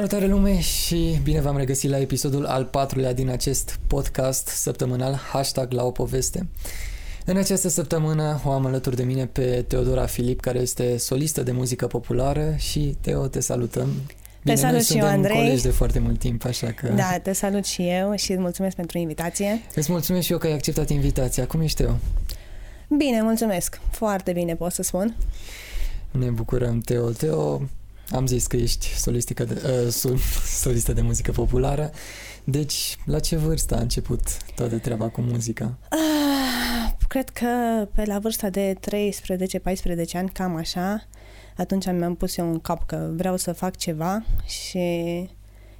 Salutare lume și bine v-am regăsit la episodul al patrulea din acest podcast săptămânal Hashtag la o poveste. În această săptămână o am alături de mine pe Teodora Filip, care este solistă de muzică populară și Teo, te salutăm. Bine, te salut și eu, Andrei. colegi de foarte mult timp, așa că... Da, te salut și eu și îți mulțumesc pentru invitație. Îți mulțumesc și eu că ai acceptat invitația. Cum ești, Teo? Bine, mulțumesc. Foarte bine, pot să spun. Ne bucurăm, Teo. Teo, am zis că ești solistică de, uh, solistă de muzică populară. Deci, la ce vârstă a început toată treaba cu muzica? Uh, cred că pe la vârsta de 13-14 ani, cam așa, atunci mi-am pus eu în cap că vreau să fac ceva și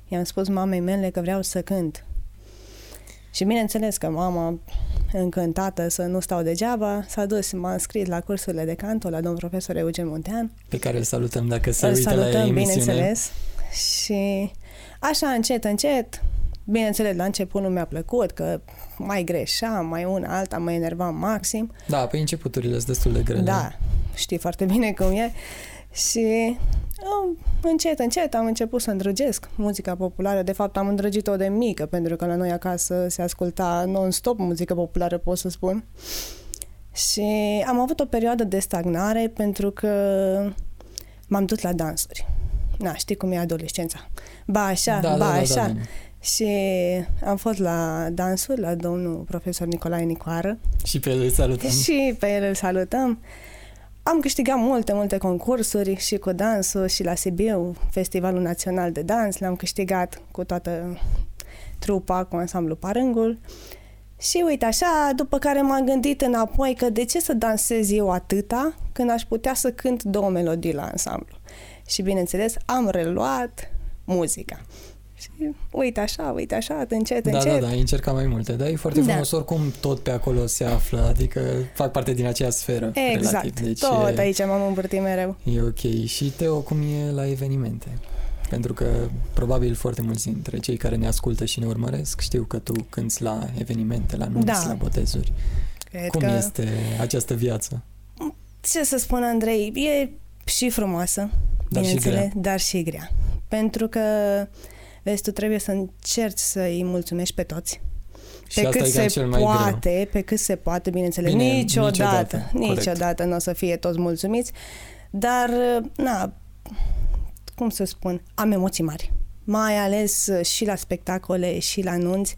i-am spus mamei mele că vreau să cânt. Și bineînțeles că mama, încântată să nu stau degeaba, s-a dus, m-a înscris la cursurile de canto la domn profesor Eugen Muntean. Pe care îl salutăm dacă se îl uită salutăm, la emisiune. bineînțeles. Și așa, încet, încet, bineînțeles, la început nu mi-a plăcut, că mai greșeam, mai una, alta, mă enervam maxim. Da, pe începuturile sunt destul de grele. Da, știi foarte bine cum e. Și oh, încet, încet am început să îndrăgesc muzica populară. De fapt, am îndrăgit-o de mică, pentru că la noi acasă se asculta non-stop muzică populară, pot să spun. Și am avut o perioadă de stagnare pentru că m-am dus la dansuri. Na, știi cum e adolescența. Ba așa, Da, ba da, da, așa. da, da. Și am fost la dansuri la domnul profesor Nicolae Nicoară Și pe el îl salutăm. și pe el îl salutăm. Am câștigat multe, multe concursuri și cu dansul și la Sibiu, Festivalul Național de Dans, l-am câștigat cu toată trupa, cu ansamblu Parângul. Și uite așa, după care m-am gândit înapoi că de ce să dansez eu atâta când aș putea să cânt două melodii la ansamblu. Și bineînțeles, am reluat muzica. Și uite așa, uite așa, încet, Da, încet. da, da, ai încercat mai multe, dar e foarte Da. frumos, oricum tot pe acolo se află, adică fac parte din aceea sferă. Exact, relativ, deci tot e, aici m-am învârtit mereu. e ok. Și Teo, cum e la evenimente? Pentru că probabil foarte mulți dintre cei care ne ascultă și ne urmăresc știu că tu cânti la evenimente, la nunți, Da. la botezuri. Cred Cum că... este această viață? ce să spun, Andrei, e și frumoasă, Dar și bineînțeles, grea. dar și grea. Pentru că, vezi, tu trebuie să încerci să-i mulțumeci pe toți. Și pe asta cât e se cam cel mai greu. poate, pe cât se poate, bineînțeles. Bine, niciodată, niciodată, corect. niciodată nu o să fie toți mulțumiți, dar, na, cum să spun, am emoții mari. Mai ales uh, și la spectacole și la nunți.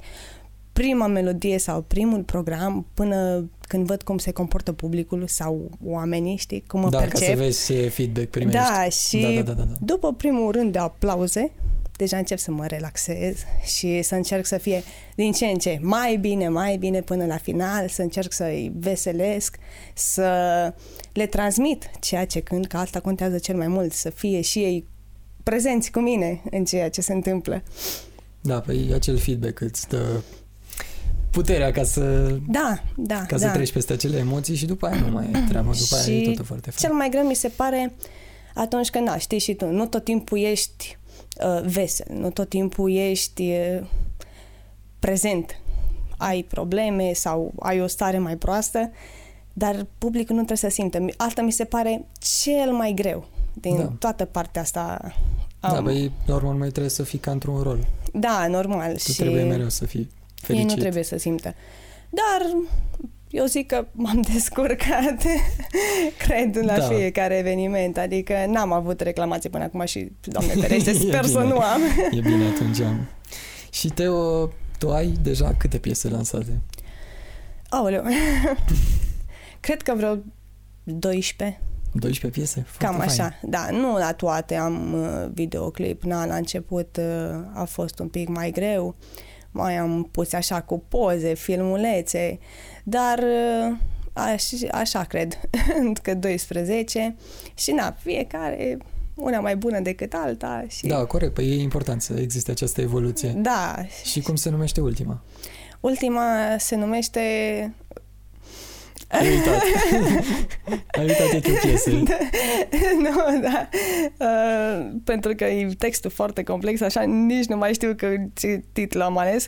Prima melodie sau primul program, până când văd cum se comportă publicul sau oamenii, știi, cum mă da, percep. ca să vezi ce feedback primești. Da, și Da, da, da, da, da. după primul rând de aplauze, deja încep să mă relaxez și să încerc să fie din ce în ce mai bine, mai bine până la final, să încerc să-i veselesc, să le transmit ceea ce cânt, că asta contează cel mai mult, să fie și ei prezenți cu mine în ceea ce se întâmplă. Da, păi acel feedback îți dă puterea ca să, Da, da, ca da. să treci peste acele emoții și după aia nu mai e treabă, după aia e Și totul foarte fain. Cel mai greu mi se pare atunci când, da, știi și tu, nu tot timpul ești uh, vesel, nu tot timpul ești uh, prezent. Ai probleme sau ai o stare mai proastă, dar publicul nu trebuie să simtă. Asta mi se pare cel mai greu din Da. toată partea asta. Da, Am- băi, la urmă mai trebuie să fii ca într-un rol. da, normal. Tu și trebuie mereu să fii fericit. ei nu trebuie să simtă. Dar eu zic că m-am descurcat, cred, la Da. fiecare eveniment. Adică n-am avut reclamații până acum și, doamne ferește, E sper să bine. nu am. E bine atunci. am. Și Teo, tu ai deja câte piese lansate? Aoleu. cred că vreo 12, 12 piese? Foarte cam fain. așa. Da, nu la toate am uh, videoclip. Na, la început uh, a fost un pic mai greu. Mai am pus așa cu poze, filmulețe, dar uh, aș, așa cred, că 12 și na, fiecare una mai bună decât alta și Da, corect, păi e important să existe această evoluție. da. Și cum se numește ultima? Ultima se numește Ai uitat. Ai uitat titlul piesei. nu, da. Uh, pentru că e textul foarte complex, așa nici nu mai știu că ce titlu am ales.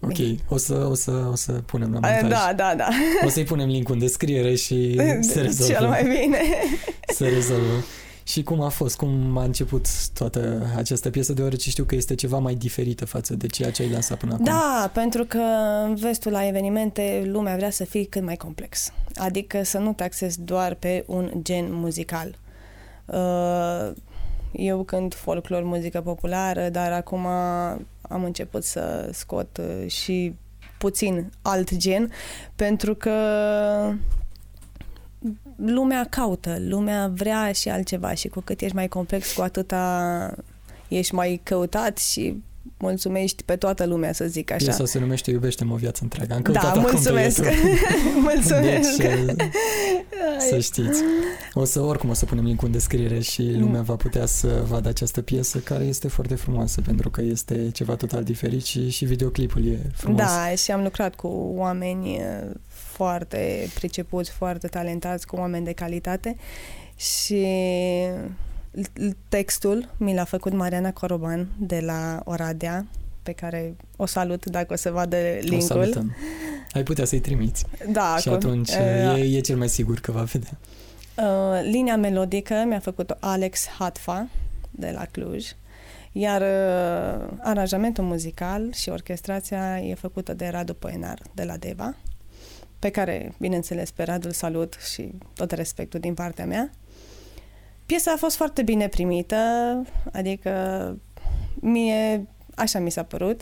Ok, o să, o să, o să punem la Uh, montaj. da, da, da. O să-i punem link în descriere și se rezolvă. Cel mai bine. Se rezolvă. Și cum a fost? Cum a început toată această piesă? Deoarece știu că este ceva mai diferită față de ceea ce ai lansat până acum. Da, pentru că în vestul la evenimente lumea vrea să fie cât mai complex. Adică să nu te axezi doar pe un gen muzical. Uh, eu cânt folclor, muzică populară, dar acum am început să scot uh, și puțin alt gen, pentru că lumea caută, lumea vrea și altceva și cu cât ești mai complex, cu atâta ești mai căutat și mulțumești pe toată lumea, să zic așa. Piesa se numește Iubește-mă o viață întreagă. Am da, mulțumesc! mulțumesc! Deci, să știți. O să, oricum, o să punem link în descriere și lumea va putea să vadă această piesă care este foarte frumoasă pentru că este ceva total diferit și, și videoclipul e frumos. Da, și am lucrat cu oameni foarte pricepuți, foarte talentați, cu oameni de calitate și textul mi l-a făcut Mariana Coroban de la Oradea, pe care o salut dacă o să vadă linkul. O salutăm. Ai putea să-i trimiți. Da. Și atunci uh, e, e cel mai sigur că va vedea. Uh, linia melodică mi-a făcut Alex Hatfa de la Cluj, iar uh, aranjamentul muzical și orchestrația e făcută de Radu Poenar de la Deva, pe care, bineînțeles, pe Radu salut și tot respectul din partea mea. Piesa a fost foarte bine primită, adică mie așa mi s-a părut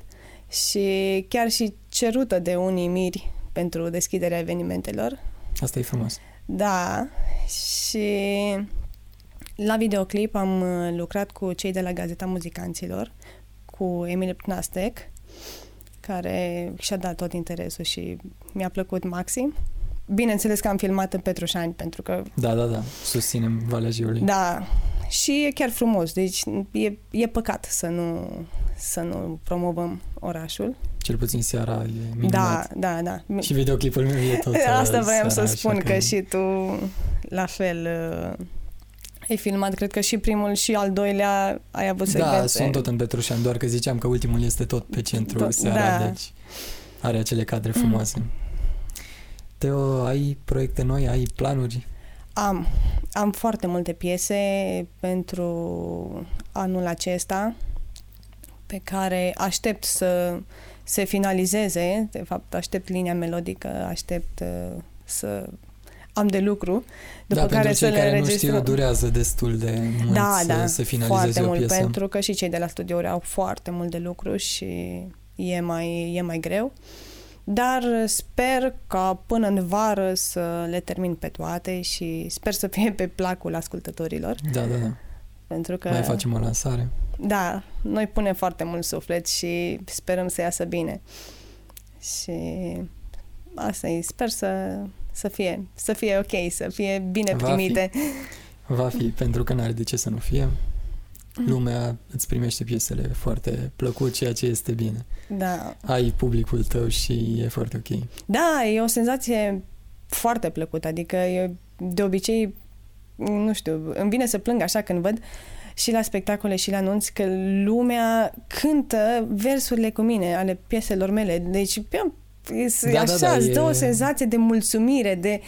și chiar și cerută de unii miri pentru deschiderea evenimentelor. Asta e frumos. Da, și la videoclip am lucrat cu cei de la Gazeta Muzicanților, cu Emil Pnastec, care și-a dat tot interesul și mi-a plăcut maxim. Bineînțeles că am filmat în Petrușani, pentru că... Da, da, da, susținem Valea Jiului. Da, și e chiar frumos, deci e, e păcat să nu, să nu promovăm orașul. Cel puțin seara e minunat. Da, da, da. Și videoclipul meu e tot Asta voiam să spun, că, că și tu la fel uh, ai filmat, cred că și primul și al doilea ai avut secvențe. Da, sunt tot în Petrușan, doar că ziceam că ultimul este tot pe centru tot, seara, da. deci are acele cadre frumoase. Mm. Teo, ai proiecte noi, ai planuri? Am. Am foarte multe piese pentru anul acesta pe care aștept să se finalizeze. De fapt, aștept linia melodică, aștept uh, să am de lucru, după da, care să le care nu știu, durează destul de mult da, să da, se finalizeze foarte o mult, piesă. pentru că și cei de la studiouri au foarte mult de lucru și e mai, e mai greu. Dar sper ca până în vară să le termin pe toate și sper să fie pe placul ascultătorilor. Da, da, da. Pentru că... Mai facem o lansare. Da, noi punem foarte mult suflet și sperăm să iasă bine. Și asta e, sper să, să fie, să fie ok, să fie bine Va primite. Fi. Va fi, pentru că n-are de ce să nu fie. Mm. Lumea îți primește piesele foarte plăcut, ceea ce este bine. Da. Ai publicul tău și e foarte ok. Da, e o senzație foarte plăcută, adică eu de obicei, nu știu, îmi vine să plâng așa când văd și la spectacole și la anunți că lumea cântă versurile cu mine ale pieselor mele. Deci, da, așa, da, da, îți dă e... o senzație de mulțumire, de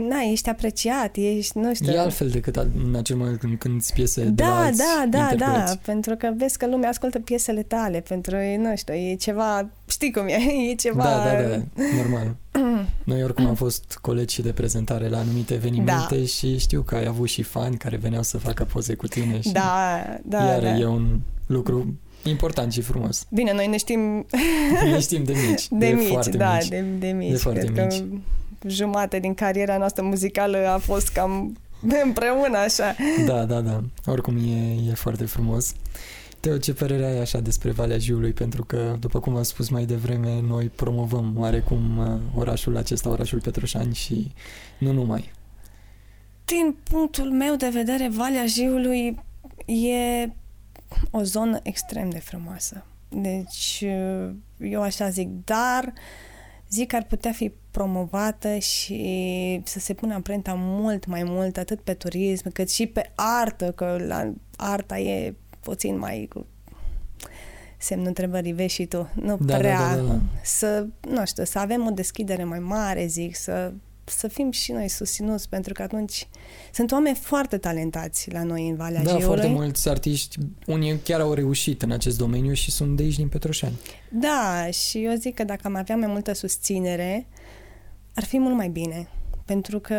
na, ești apreciat, ești, nu știu... E altfel decât în acel moment când cânti piese da, de la alți Da, da, interpreți. da, pentru că vezi că lumea ascultă piesele tale, pentru, nu știu, e ceva, știi cum e, e ceva... Da, da, da, normal. Noi oricum am fost colegi de prezentare la anumite evenimente da. și știu că ai avut și fani care veneau să facă poze cu tine și da, da, iar da. e un lucru important și frumos. Bine, noi ne știm... ne știm de mici. De, de mici, foarte da, mici. De, de mici. De foarte Cred mici. Că jumate din cariera noastră muzicală a fost cam împreună așa. Da, da, da. Oricum e, e foarte frumos. Teo, ce părere ai așa despre Valea Jiului? Pentru că, după cum am spus mai devreme, noi promovăm oarecum uh, orașul acesta, orașul Petrușani și nu numai. Din punctul meu de vedere, Valea Jiului e o zonă extrem de frumoasă. Deci, eu așa zic, dar zic că ar putea fi promovată și să se pună amprenta mult mai mult, atât pe turism, cât și pe artă, că la arta e puțin mai cu semnul întrebării, vezi și tu, nu da, prea, da, da, da. să, nu știu, să avem o deschidere mai mare, zic, să să fim și noi susținuți, pentru că atunci sunt oameni foarte talentați la noi în Valea Da, Jiului. foarte mulți artiști, unii chiar au reușit în acest domeniu și sunt de aici din Petroșani. Da, și eu zic că dacă am avea mai multă susținere, ar fi mult mai bine. Pentru că,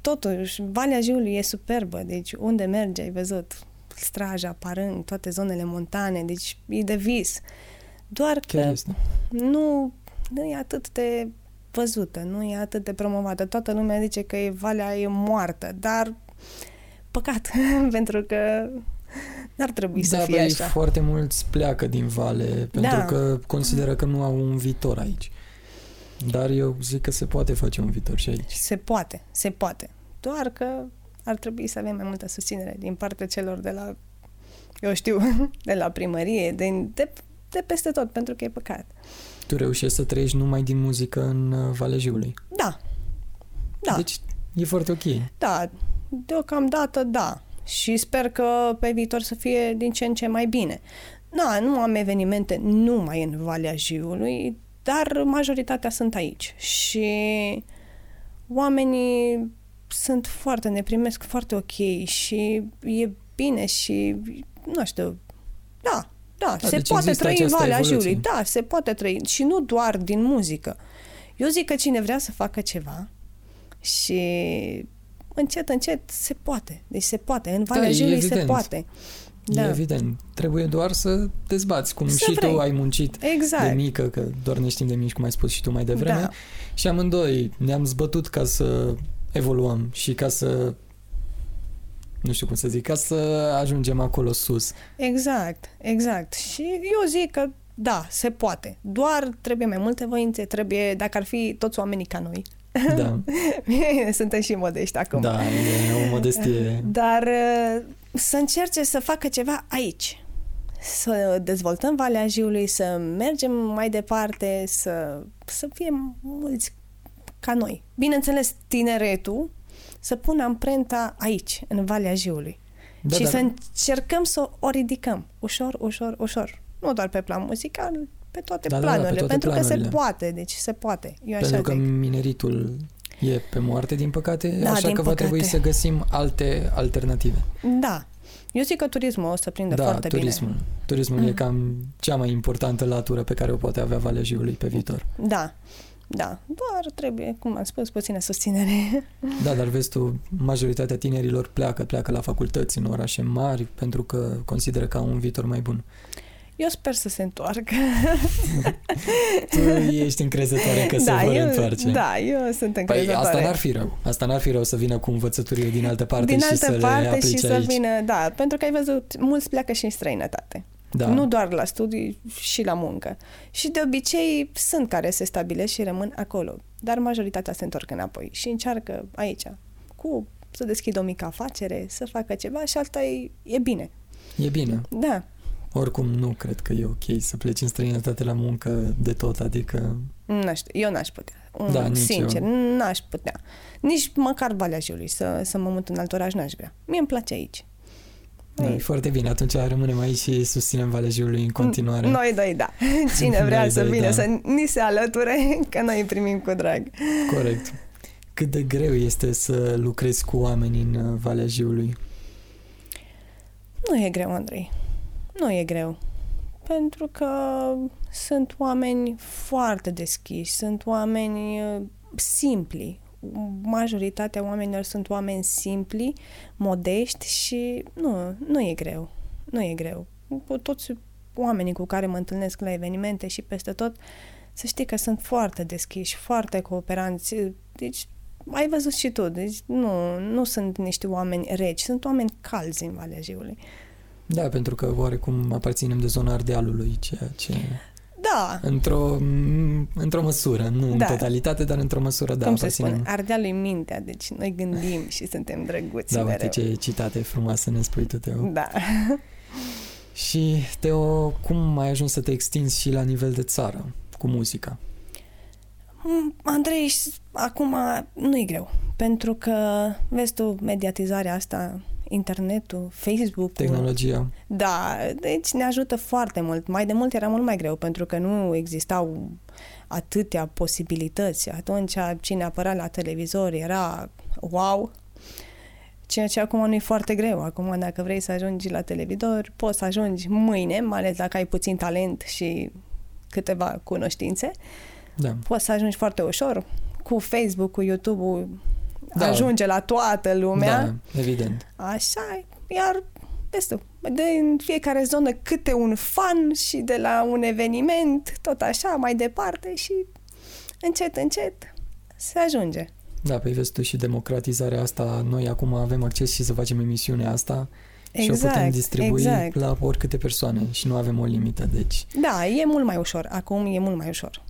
totuși, Valea Jiului e superbă. Deci, unde mergi, ai văzut Straja, Parâng, toate zonele montane. Deci, e de vis. Doar Chiar că este. nu, nu e atât de văzută, nu e atât de promovată. Toată lumea zice că e Valea e moartă, dar păcat, pentru că n-ar trebui să da, fie băi, așa. foarte mulți pleacă din vale pentru Da. că consideră că nu au un viitor aici. Dar eu zic că se poate face un viitor și aici. Se poate, se poate. Doar că ar trebui să avem mai multă susținere din partea celor de la, eu știu, de la primărie, de, de, de peste tot, pentru că e păcat. Tu reușești să trăiești numai din muzică în uh, Valea Jiului. Da, da, Deci e foarte ok. da, deocamdată da. Și sper că pe viitor să fie din ce în ce mai bine. Da, nu am evenimente numai în Valea Jiului, dar majoritatea sunt aici. Și oamenii sunt foarte, ne primesc foarte ok și e bine și, nu știu, da, da, Da, se deci poate există trăi în această Valea evoluție. Jiului. Da, se poate trăi și nu doar din muzică. Eu zic că cine vrea să facă ceva și încet, încet se poate. Deci se poate. În Valea e Jiului se evident. poate. E Da. evident. Trebuie doar să te zbați, cum Să și vrei. tu ai muncit Exact. de mică, că doar ne știm de mici, cum ai spus și tu mai devreme. Da. Și amândoi ne-am zbătut ca să evoluăm și ca să nu știu cum să zic, ca să ajungem acolo sus. Exact, exact. Și eu zic că da, se poate. Doar trebuie mai multe voințe, trebuie, dacă ar fi toți oamenii ca noi. Da, Suntem și modești acum. da, e o modestie. Dar uh, să încerce să facă ceva aici. Să dezvoltăm Valea Jiului, să mergem mai departe, să, să fie mulți ca noi. Bineînțeles, tineretul să pună amprenta aici, în Valea Jiului. Da, și dar- să încercăm să o ridicăm ușor, ușor, ușor. Nu doar pe plan muzical, pe toate Da, da, da, pe planurile, toate pentru că planurile. se poate, deci se poate. Eu așa Pentru că zic. mineritul e pe moarte, din păcate, Da, așa din că va păcate. trebui să găsim alte alternative. Da. Eu zic că turismul o să prindă da, foarte turismul. bine. Turismul e Mm. cam cea mai importantă latură pe care o poate avea Valea Jiului pe viitor. Da, da. Doar trebuie, cum am spus, puțină susținere. Da, dar vezi tu, majoritatea tinerilor pleacă, pleacă la facultăți în orașe mari pentru că consideră că au un viitor mai bun. Eu sper să se întoarcă. Tu ești încrezătoare că se vor eu, întoarce. Da, eu sunt Păi încrezătoare. asta n-ar fi rău. Asta n-ar fi rău să vină cu învățăturile din altă parte Din și altă să le parte aplice și să aici. vină, da, pentru că ai văzut, mulți pleacă și în străinătate. Da. Nu doar la studii, și la muncă. Și de obicei sunt care se stabilesc și rămân acolo. Dar majoritatea se întorc înapoi și încearcă aici cu să deschidă o mică afacere, să facă ceva și asta e, e bine. E bine. Da, Oricum nu cred că e ok să pleci în străinătate la muncă de tot, adică nu știu, eu n-aș putea. Un, Da, nici sincer, eu. n-aș putea. Nici măcar Valea Jiului să, să mă mut în alt oraș n-aș vrea. Mie îmi place aici. Da, e foarte bine. Atunci rămânem aici și susținem Valea Jiului în continuare. Noi doi, da. Cine vrea Noi să doi, vină da. să ni se alăture, că noi îi primim cu drag. Corect. Cât de greu este să lucrezi cu oameni în uh, Valea Jiului? Nu e greu, Andrei. Nu e greu. Pentru că sunt oameni foarte deschiși, sunt oameni uh, simpli. Majoritatea oamenilor sunt oameni simpli, modești și nu, nu e greu. Nu e greu. Cu toți oamenii cu care mă întâlnesc la evenimente și peste tot, să știi că sunt foarte deschiși, foarte cooperanți. Deci, ai văzut și tu, deci nu, nu sunt niște oameni reci, sunt oameni calzi în Valea Jiului. Da, pentru că oarecum aparținem de zona Ardealului, ceea ce Da, într-o, m, într-o măsură, nu în Da. totalitate, dar într-o măsură, da, cum se aparținem. spune, ardealul e mintea, deci noi gândim și suntem drăguți Da, uite mereu. ce citate frumoase ne spui tu, Teo. Da. Și, Teo, cum ai ajuns să te extinzi și la nivel de țară cu muzica? Mm, Andrei, și acum nu e greu, pentru că, vezi tu, mediatizarea asta internetul, Facebook. Tehnologia. Da, deci ne ajută foarte mult. Mai de mult era mult mai greu pentru că nu existau atâtea posibilități. Atunci cine apărea la televizor era wow, ceea ce acum nu e foarte greu. Acum dacă vrei să ajungi la televizor, poți să ajungi mâine, mai ales dacă ai puțin talent și câteva cunoștințe. Da. Poți să ajungi foarte ușor. Cu Facebook, cu YouTube-ul da. ajunge la toată lumea. Da, evident. Așa, iar vezi de în fiecare zonă câte un fan și de la un eveniment, tot așa, mai departe și încet, încet se ajunge. Da, pe vezi tu și democratizarea asta, noi acum avem acces și să facem emisiunea asta exact, și o putem exact, distribui exact. la oricâte persoane și nu avem o limită, deci... Da, e mult mai ușor, acum e mult mai ușor.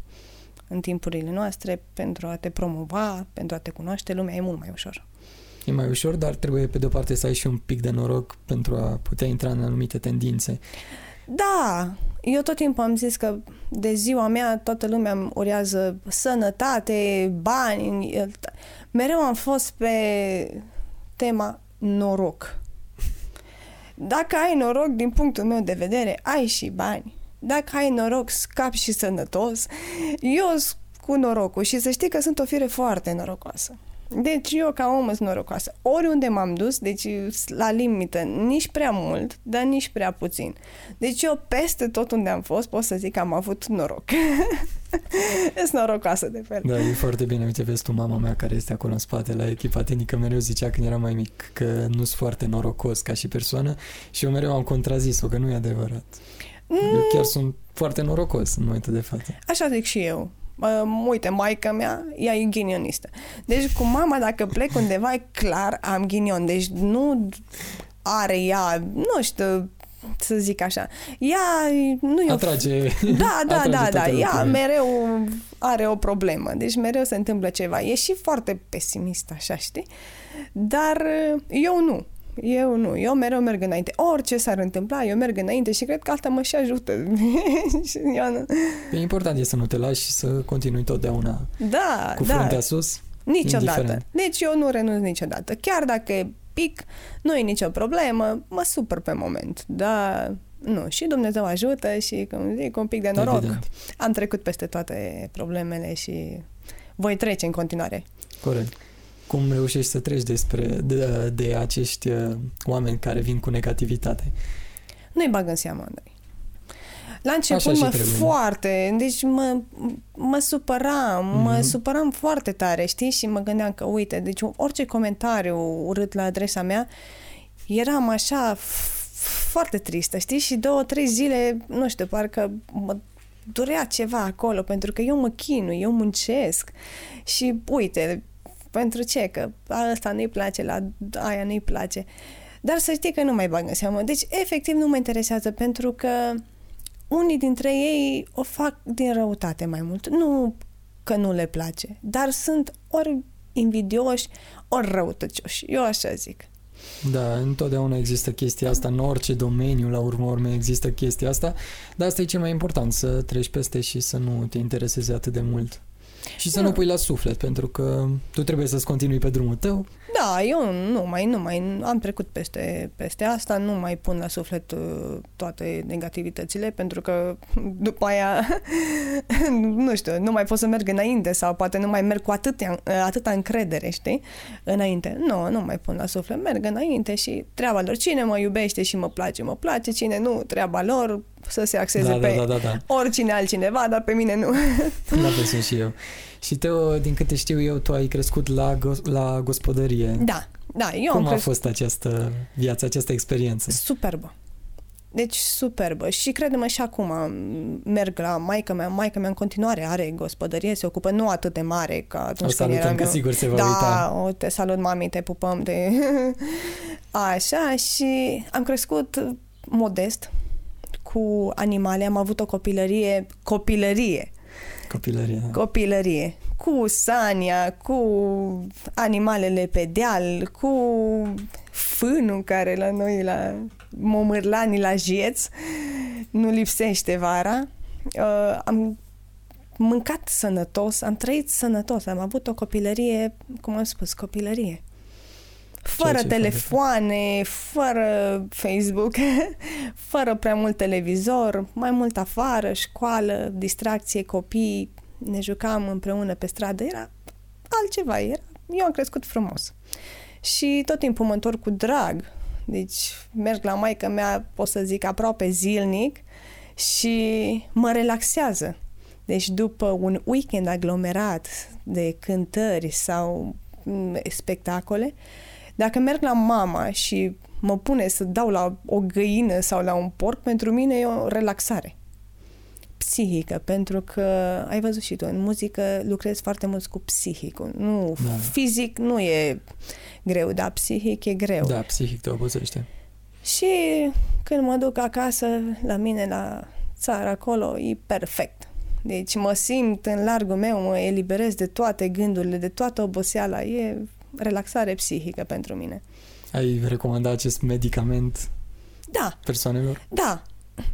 În timpurile noastre, pentru a te promova, pentru a te cunoaște lumea, e mult mai ușor. E mai ușor, dar trebuie pe de-o parte să ai și un pic de noroc pentru a putea intra în anumite tendințe. Da, eu tot timpul am zis că de ziua mea toată lumea îmi urează sănătate, bani. Mereu am fost pe tema noroc. Dacă ai noroc, din punctul meu de vedere, ai și bani. Dacă ai noroc, scapi și sănătos. Eu cu norocul și să știi că sunt o fire foarte norocoasă. Deci eu ca om sunt norocoasă. Oriunde m-am dus, deci la limită, nici prea mult, dar nici prea puțin. Deci eu peste tot unde am fost pot să zic că am avut noroc. Sunt norocoasă de fel. Da, e foarte bine. Uite, vezi tu, mama mea care este acolo în spate la echipa tehnică mereu zicea când era mai mic că nu sunt foarte norocos ca și persoană și eu mereu am contrazis-o că nu e adevărat. Mm. Eu chiar sunt foarte norocos în momentul de față. Așa zic și eu uh, uite, maica mea, ea e ghinionistă. Deci cu mama, dacă plec undeva, e clar am ghinion. Deci nu are ea, nu știu, să zic așa. Ea nu e Atrage. Da, da, da, da. Ea mereu are o problemă. Deci mereu se întâmplă ceva. E și foarte pesimist, așa, știi? Dar eu nu. Eu nu, eu mereu merg înainte. Orice s-ar întâmpla, eu merg înainte și cred că asta mă și ajută. e important e să nu te lași și să continui totdeauna da, cu da. fruntea sus. Niciodată. Indiferent. Deci eu nu renunț niciodată. Chiar dacă e pic, nu e nicio problemă, mă supăr pe moment. Da, nu, și Dumnezeu ajută și, cum zic, un pic de noroc. Evident. Am trecut peste toate problemele și voi trece în continuare. Corect cum reușești să treci despre, de, de acești uh, oameni care vin cu negativitate. Nu-i bag în seamă, Andrei. La început mă trebuie. foarte, deci mă, mă supăram, mm-hmm. mă mhm. supăram foarte tare, știi? Și mă gândeam că, uite, deci orice comentariu urât la adresa mea, eram așa foarte tristă, știi? Și două, trei zile, nu știu, parcă mă durea ceva acolo, pentru că eu mă chinui, eu muncesc și, uite, pentru ce? Că asta nu-i place, la aia nu-i place. Dar să știi că nu mai bag în seamă. Deci, efectiv, nu mă interesează pentru că unii dintre ei o fac din răutate mai mult. Nu că nu le place, dar sunt ori invidioși, ori răutăcioși. Eu așa zic. Da, întotdeauna există chestia asta, în orice domeniu, la urmă urme există chestia asta, dar asta e cel mai important, să treci peste și să nu te intereseze atât de mult. Și să nu pui la suflet, pentru că tu trebuie să-ți continui pe drumul tău. Da, eu nu mai, nu mai am trecut peste, peste asta, nu mai pun la suflet uh, toate negativitățile, pentru că după aia, nu știu, nu mai pot să merg înainte sau poate nu mai merg cu atâtea, atâta încredere, știi, înainte. Nu, nu mai pun la suflet, merg înainte și treaba lor. Cine mă iubește și mă place, mă place, cine nu, treaba lor, să se axeze da, pe da, da, da. oricine altcineva, dar pe mine nu. La fel și eu. Și Teo, din câte știu eu, tu ai crescut la, go- la gospodărie. Da, da. Eu Cum am a fost această viață, această experiență? Superbă. Deci superbă și credem și acum merg la maica mea, maica mea în continuare are gospodărie, se ocupă nu atât de mare ca atunci o salutăm, când că sigur se va da, uita. o, te salut mami, te pupăm, te... Așa și am crescut modest cu animale, am avut o copilărie, copilărie, Copilărie. Da. Copilărie. Cu Sania, cu animalele pe deal, cu fânul care la noi, la Momârlani, la Jieț, nu lipsește vara. Uh, am mâncat sănătos, am trăit sănătos, am avut o copilărie, cum am spus, copilărie. Fără ce e telefoane, fără Facebook, fără prea mult televizor, mai mult afară, școală, distracție, copii, ne jucam împreună pe stradă, era altceva, era, eu am crescut frumos. Și tot timpul mă întorc cu drag, deci merg la maica mea, pot să zic, aproape zilnic și mă relaxează. Deci după un weekend aglomerat de cântări sau mm, spectacole, dacă merg la mama și mă pune să dau la o găină sau la un porc, pentru mine e o relaxare psihică, pentru că ai văzut și tu, în muzică lucrezi foarte mult cu psihicul. Nu, da. fizic nu e greu, dar psihic e greu. Da, psihic te obosește. Și când mă duc acasă, la mine, la țară, acolo, e perfect. Deci mă simt în largul meu, mă eliberez de toate gândurile, de toată oboseala. E relaxare psihică pentru mine. Ai recomandat acest medicament da. persoanelor? Da.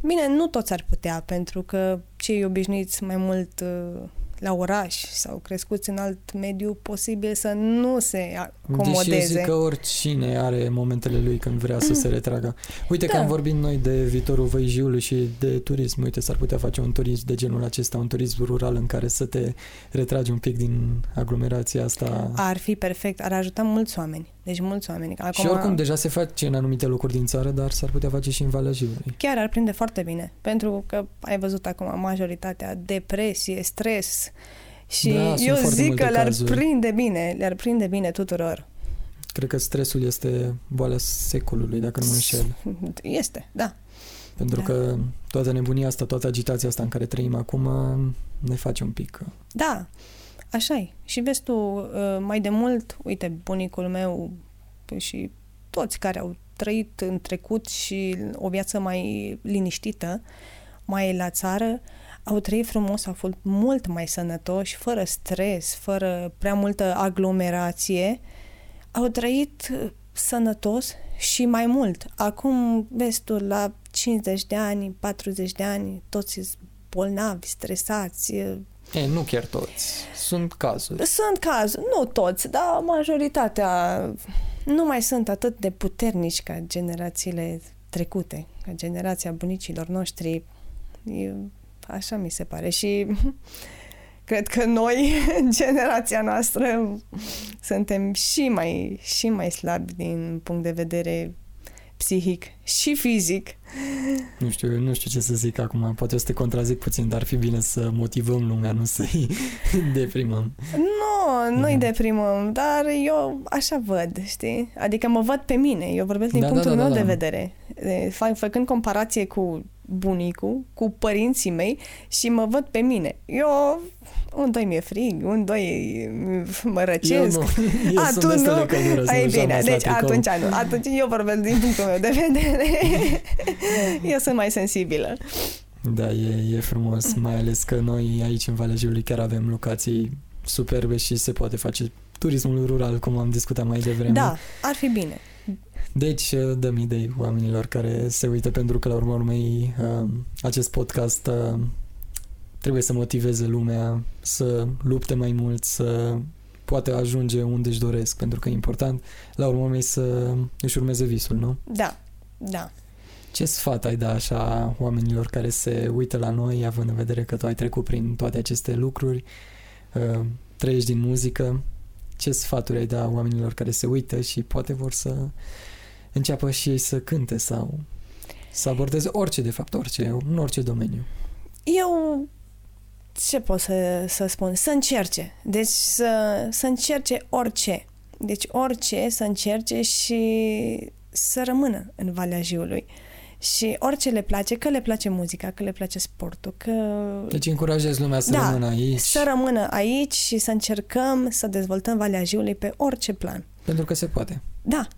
Bine, nu toți ar putea, pentru că cei obișnuiți mai mult uh, la oraș sau crescuți în alt mediu, posibil să nu se acomodeze. Deși eu zic că oricine are momentele lui când vrea să se retragă. Uite da. că am vorbit noi de viitorul Văijiului și de turism. Uite, s-ar putea face un turism de genul acesta, un turism rural în care să te retragi un pic din aglomerația asta. Ar fi perfect, ar ajuta mulți oameni. Deci mulți oameni. Acum, și oricum deja se face în anumite locuri din țară, dar s-ar putea face și în Valea Jiului. Chiar ar prinde foarte bine, pentru că ai văzut acum majoritatea depresie, stres și da, eu zic că le-ar cazuri. prinde bine, le-ar prinde bine tuturor. Cred că stresul este boala secolului, dacă nu mă înșel. Este, da. Pentru da. că toată nebunia asta, toată agitația asta în care trăim acum ne face un pic. Da, așa e. Și vezi tu, uh, mai de mult, uite, bunicul meu și toți care au trăit în trecut și o viață mai liniștită, mai la țară, au trăit frumos, au fost mult mai sănătoși, fără stres, fără prea multă aglomerație, au trăit sănătos și mai mult. Acum, vezi tu, la 50 de ani, 40 de ani, toți bolnavi, stresați. E, nu chiar toți. Sunt cazuri. Sunt cazuri, nu toți, dar majoritatea nu mai sunt atât de puternici ca generațiile trecute, ca generația bunicilor noștri. E, așa mi se pare. Și cred că noi, generația noastră, suntem și mai, și mai slabi din punct de vedere psihic și fizic. Nu știu, nu știu ce să zic acum, poate o să te contrazic puțin, dar ar fi bine să motivăm lumea, nu să-i deprimăm. Nu, nu-i mhm. deprimăm, dar eu așa văd, știi? Adică mă văd pe mine, eu vorbesc din da, da punctul da, da, meu da, de vedere. Fă, făcând comparație cu bunicul, cu părinții mei și mă văd pe mine. Eu un doi mi-e frig, un doi mă răcesc. Eu nu. Eu A, tu nu? Ai bine, deci atunci nu. Atunci eu vorbesc din punctul meu de vedere. eu sunt mai sensibilă. Da, e, e frumos, mai ales că noi aici în Valea Jiului chiar avem locații superbe și se poate face turismul rural, cum am discutat mai devreme. Da, ar fi bine. Deci dăm idei oamenilor care se uită pentru că la urmă urmei uh, acest podcast uh, trebuie să motiveze lumea să lupte mai mult, să poate ajunge unde își doresc, pentru că e important la urmă urmei să își urmeze visul, nu? Da, da. Ce sfat ai da așa oamenilor care se uită la noi, având în vedere că tu ai trecut prin toate aceste lucruri, uh, trăiești din muzică, ce sfaturi ai da oamenilor care se uită și poate vor să înceapă și ei să cânte sau să abordeze orice, de fapt, orice, în orice domeniu? Eu ce pot să, să spun? Să încerce. Deci să, să încerce orice. Deci orice să încerce și să rămână în Valea Jiului. Și orice le place, că le place muzica, că le place sportul, că... Deci încurajezi lumea să da, rămână aici. să rămână aici și să încercăm să dezvoltăm Valea Jiului pe orice plan. Pentru că se poate. Da,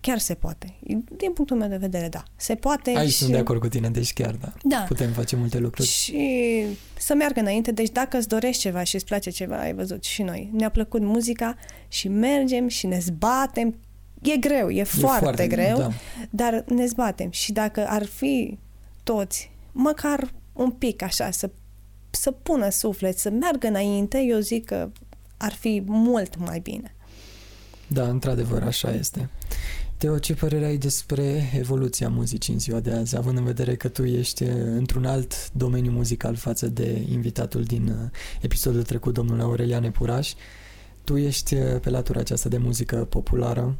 chiar se poate. Din punctul meu de vedere, da. Se poate Aici și... sunt de acord cu tine, deci chiar da. da. Putem face multe lucruri. Și să meargă înainte. Deci dacă îți dorești ceva și îți place ceva, ai văzut și noi. Ne-a plăcut muzica și mergem și ne zbatem. E greu, e, e foarte, foarte greu, da. dar ne zbatem. Și dacă ar fi toți, măcar un pic așa, să, să pună suflet, să meargă înainte, eu zic că ar fi mult mai bine. Da, într-adevăr, așa este. Teo, ce părere ai despre evoluția muzicii în ziua de azi, având în vedere că tu ești uh, într-un alt domeniu muzical față de invitatul din uh, episodul trecut, domnul Aurelian Epuraș, tu ești uh, pe latura aceasta de muzică populară.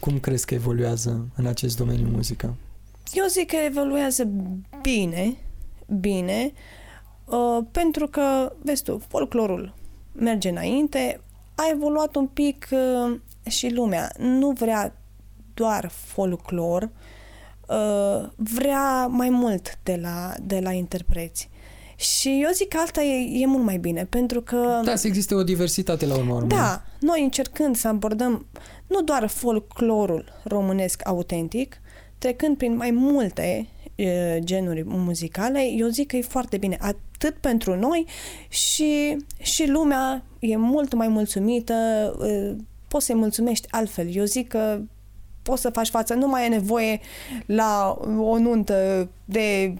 Cum crezi că evoluează în acest domeniu muzică? Eu zic că evoluează bine, bine, uh, pentru că, vezi tu, folclorul merge înainte, a evoluat un pic uh, și lumea. Nu vrea doar folclor, uh, vrea mai mult de la, de la interpreți. Și eu zic că asta e, e mult mai bine, pentru că... Da, să existe o diversitate la urmă. Da, noi încercând să abordăm nu doar folclorul românesc autentic, trecând prin mai multe e, genuri muzicale, eu zic că e foarte bine, atât pentru noi și, și lumea e mult mai mulțumită, e, poți să-i mulțumești altfel. Eu zic că poți să faci față, nu mai e nevoie la o nuntă de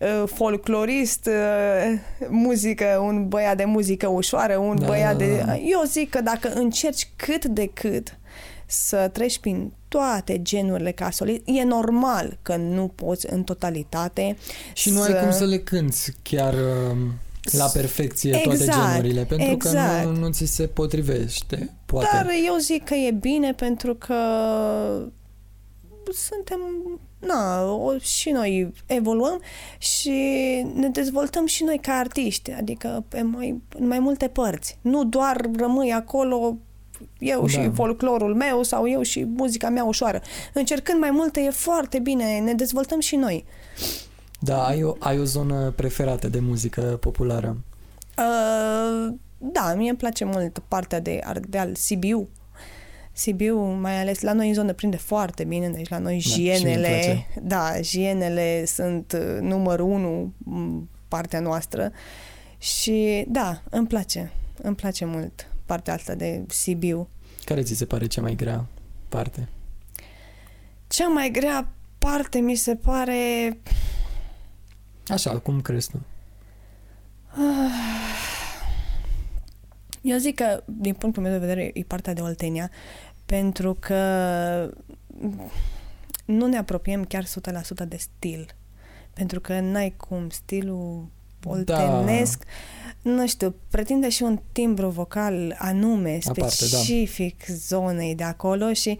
uh, folclorist, uh, muzică, un băiat de muzică ușoară, un da. băiat de... Eu zic că dacă încerci cât de cât să treci prin toate genurile ca solist, e normal că nu poți în totalitate Și nu să... ai cum să le cânti chiar... Uh la perfecție exact, toate genurile, pentru exact. că nu, nu ți se potrivește, poate. Dar eu zic că e bine pentru că suntem, na, o, și noi evoluăm și ne dezvoltăm și noi ca artiști, adică pe mai, în mai multe părți. Nu doar rămâi acolo eu da. și folclorul meu sau eu și muzica mea ușoară. Încercând mai multe e foarte bine, ne dezvoltăm și noi. Da, ai o, ai o zonă preferată de muzică populară? Uh, da, mie îmi place mult partea de Ardeal, Sibiu. Sibiu, mai ales la noi în zonă prinde foarte bine, deci la noi da, jienele, da, jienele sunt uh, numărul unu partea noastră și da, îmi place, îmi place mult partea asta de Sibiu. Care ți se pare cea mai grea parte? Cea mai grea parte mi se pare Așa, cum crezi tu? Eu zic că, din punctul meu de vedere, e partea de Oltenia, pentru că nu ne apropiem chiar 100% de stil. Pentru că n-ai cum stilul oltenesc, da. nu știu, pretinde și un timbru vocal anume, specific Aparte, da. zonei de acolo și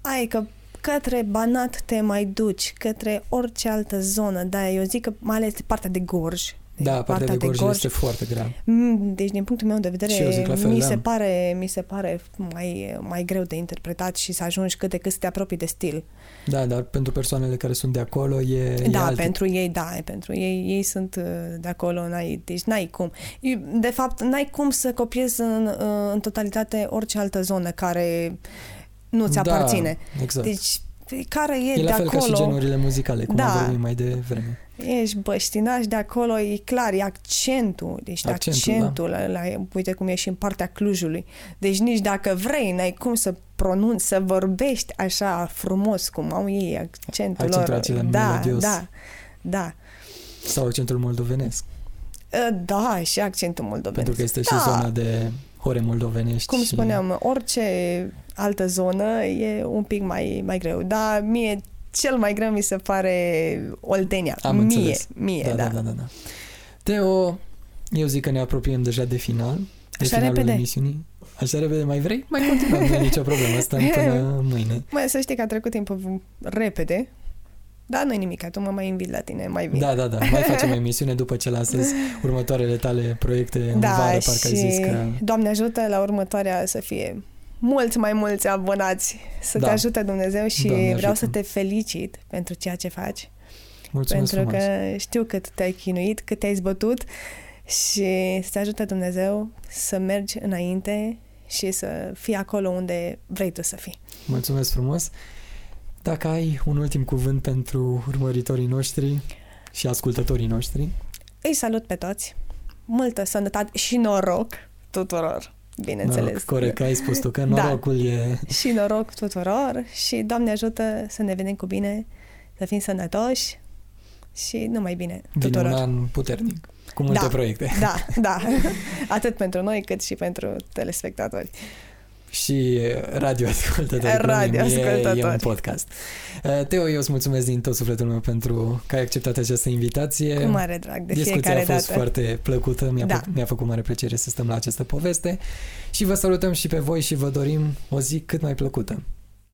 ai că către Banat te mai duci, către orice altă zonă. Da, eu zic că mai ales partea de Gorj. Da, partea, partea de, gorj de gorj este foarte grea. Mm, deci, din punctul meu de vedere, fel, mi, da. se pare, mi se pare mai, mai greu de interpretat și să ajungi cât de cât să te apropii de stil. Da, dar pentru persoanele care sunt de acolo e Da, e pentru ei, da, pentru ei, ei sunt uh, de acolo, n-ai, deci n-ai cum. De fapt, n-ai cum să copiezi în, uh, în totalitate orice altă zonă care nu ți da, aparține. Exact. Deci care e, e de la fel acolo... ca și genurile muzicale, cum da. am vorbit mai devreme. Ești băștinaș de acolo, e clar, e accentul. Deci accentul, accentul da. la, la, uite cum e și în partea Clujului. Deci nici dacă vrei, n-ai cum să pronunți, să vorbești așa frumos cum au ei accentul, accentul lor. Da, melodios. da, da. Sau accentul moldovenesc. Ă, da, și accentul moldovenesc. Pentru că este da. și zona de hore moldovenești. Cum și... spuneam, orice altă zonă e un pic mai, mai greu. Dar mie cel mai greu mi se pare Oltenia. Am mie, înțeles. mie, da, da. da, da, da, da. Teo, eu zic că ne apropiem deja de final. De Așa finalul repede? emisiunii. Așa repede mai vrei? Mai continuăm, nu e nicio problemă. Asta până mâine. Mai să știi că a trecut timpul repede. Da, nu-i nimic, tu mă mai invit la tine, mai bine. Da, da, da. Mai facem o emisiune după ce lansezi următoarele tale proiecte în da, vară, și parcă ai zis că... Doamne ajută la următoarea să fie mulți mai mulți abonați. Să Da. te ajute Dumnezeu și Doamne vreau ajută. să te felicit pentru ceea ce faci. Mulțumesc pentru frumos. că știu cât te-ai chinuit, cât te-ai zbătut și să te ajute Dumnezeu să mergi înainte și să fii acolo unde vrei tu să fii. Mulțumesc frumos. Dacă ai un ultim cuvânt pentru urmăritorii noștri și ascultătorii noștri, Îi salut pe toți, multă sănătate și noroc tuturor, bineînțeles. noroc, corect, că ai spus tu, că Da. norocul e... Și noroc tuturor și Doamne ajută să ne vedem cu bine, să fim sănătoși și numai bine Vine tuturor. un an puternic, cu multe Da. proiecte. Da, da. Atât pentru noi cât și pentru telespectatori. Și radioascultători. Radioascultători. E, e un podcast. Uh, Teo, eu îți mulțumesc din tot sufletul meu pentru că ai acceptat această invitație. Cu mare drag, de Discuția fiecare a fost dată. foarte plăcută, mi-a, Da. fă, mi-a făcut mare plăcere să stăm la această poveste și vă salutăm și pe voi și vă dorim o zi cât mai plăcută.